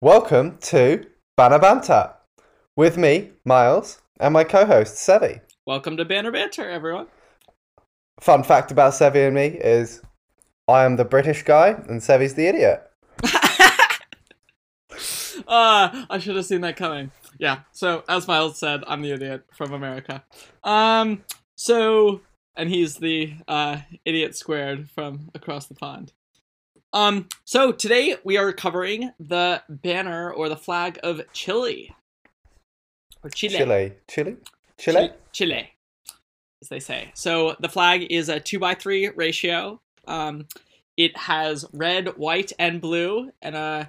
Welcome to Banner Banter with me, Miles, and my co-host Sevy. Welcome to Banner Banter, everyone. Fun fact about Sevy and me is I am the British guy and Sevy's the idiot. uh, I should have seen that coming. Yeah. So as Miles said, I'm the idiot from America. Um. So, and he's the uh, idiot squared from across the pond. Um. So today we are covering the banner or the flag of Chile. Or Chile. Chile. Chile? Chile? Chile, as they say. So the flag is a two by three ratio. Um, it has red, white, and blue, and uh,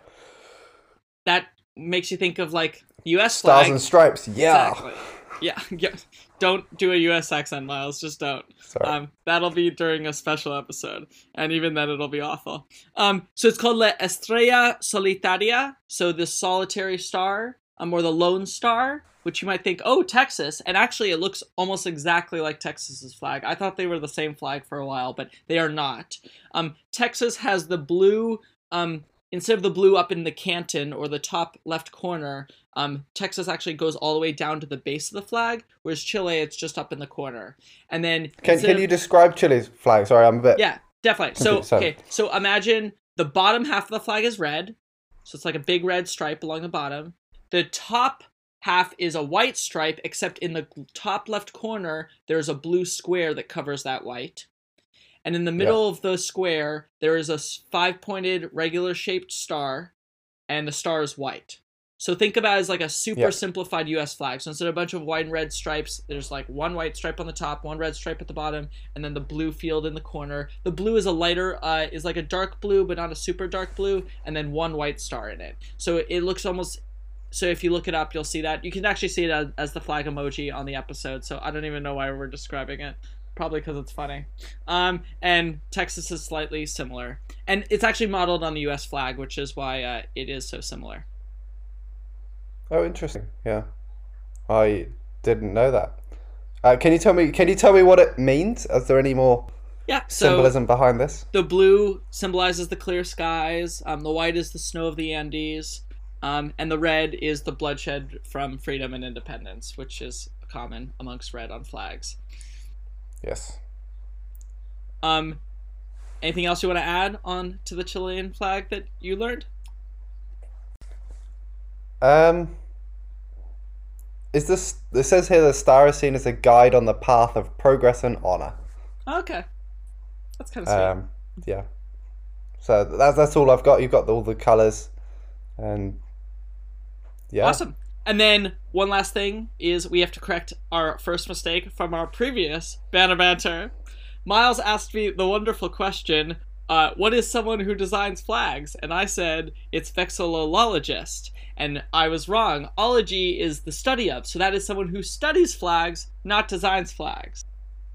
that makes you think of like U.S. Stars flag. and stripes. Yeah. Exactly. Yeah. yeah. Don't do a U.S. accent, Miles. Just don't. Sorry. Um, that'll be during a special episode, and even then it'll be awful. Um, so it's called La Estrella Solitaria, so the solitary star, um, or the lone star, which you might think, oh, Texas, and actually it looks almost exactly like Texas's flag. I thought they were the same flag for a while, but they are not. Um, Texas has the blue. Um, instead of the blue up in the canton or the top left corner, um, Texas actually goes all the way down to the base of the flag, whereas Chile it's just up in the corner. And then Can, can of- you describe Chile's flag? Sorry, I'm a bit. yeah, definitely. So okay, so imagine the bottom half of the flag is red, so it's like a big red stripe along the bottom. The top half is a white stripe, except in the top left corner there's a blue square that covers that white. And in the middle of the square there is a five-pointed regular shaped star, and the star is white. So think about it as like a super Yeah. simplified U.S. flag. So instead of a bunch of white and red stripes, there's like one white stripe on the top, one red stripe at the bottom, and then the blue field in the corner. The blue is a lighter, uh, is like a dark blue, but not a super dark blue, and then one white star in it. So it looks almost. So if you look it up, you'll see that. You can actually see it as the flag emoji on the episode. So I don't even know why we're describing it. Probably because it's funny. Um, and Texas is slightly similar, and it's actually modeled on the U.S. flag, which is why uh, it is so similar. Oh, interesting. Yeah. I didn't know that. Uh, can you tell me? Can you tell me what it means? Is there any more Yeah. So symbolism behind this? the blue symbolizes the clear skies. Um, the white is the snow of the Andes. Um, and the red is the bloodshed from freedom and independence, which is common amongst red on flags. Yes. Um, anything else you want to add on to the Chilean flag that you learned? Um, is this? It says here the star is seen as a guide on the path of progress and honor. Okay, that's kind of sweet. Um, yeah. So that's that's all I've got. You've got all the colors, and yeah. Awesome. And then one last thing is we have to correct our first mistake from our previous banner banter. Miles asked me the wonderful question, uh, "What is someone who designs flags?" And I said it's vexillologist, and I was wrong. Ology is the study of, so that is someone who studies flags, not designs flags.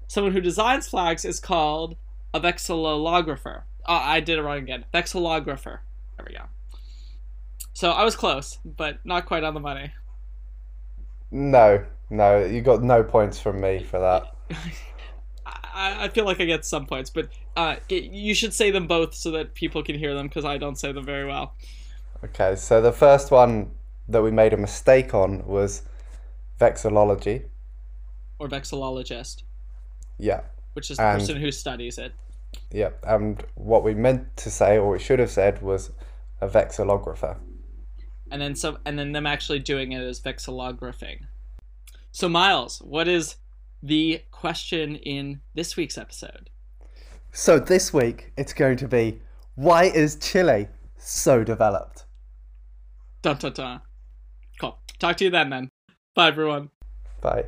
Someone who designs flags is called a vexillographer. Uh, I did it wrong again. Vexillographer. There we go. So I was close, but not quite on the money. No, no, you got no points from me for that. I, I feel like I get some points, but uh, you should say them both so that people can hear them because I don't say them very well. Okay, so the first one that we made a mistake on was vexillology. Or vexillologist, Yeah, which is the And- person who studies it. yeah. And what we meant to say, or we should have said, was a vexillographer. And then some, and then them actually doing it is vexillographing. So Miles, what is the question in this week's episode? So this week it's going to be why is Chile so developed? Dun dun dun. Cool. Talk to you then, then. Bye, everyone. Bye.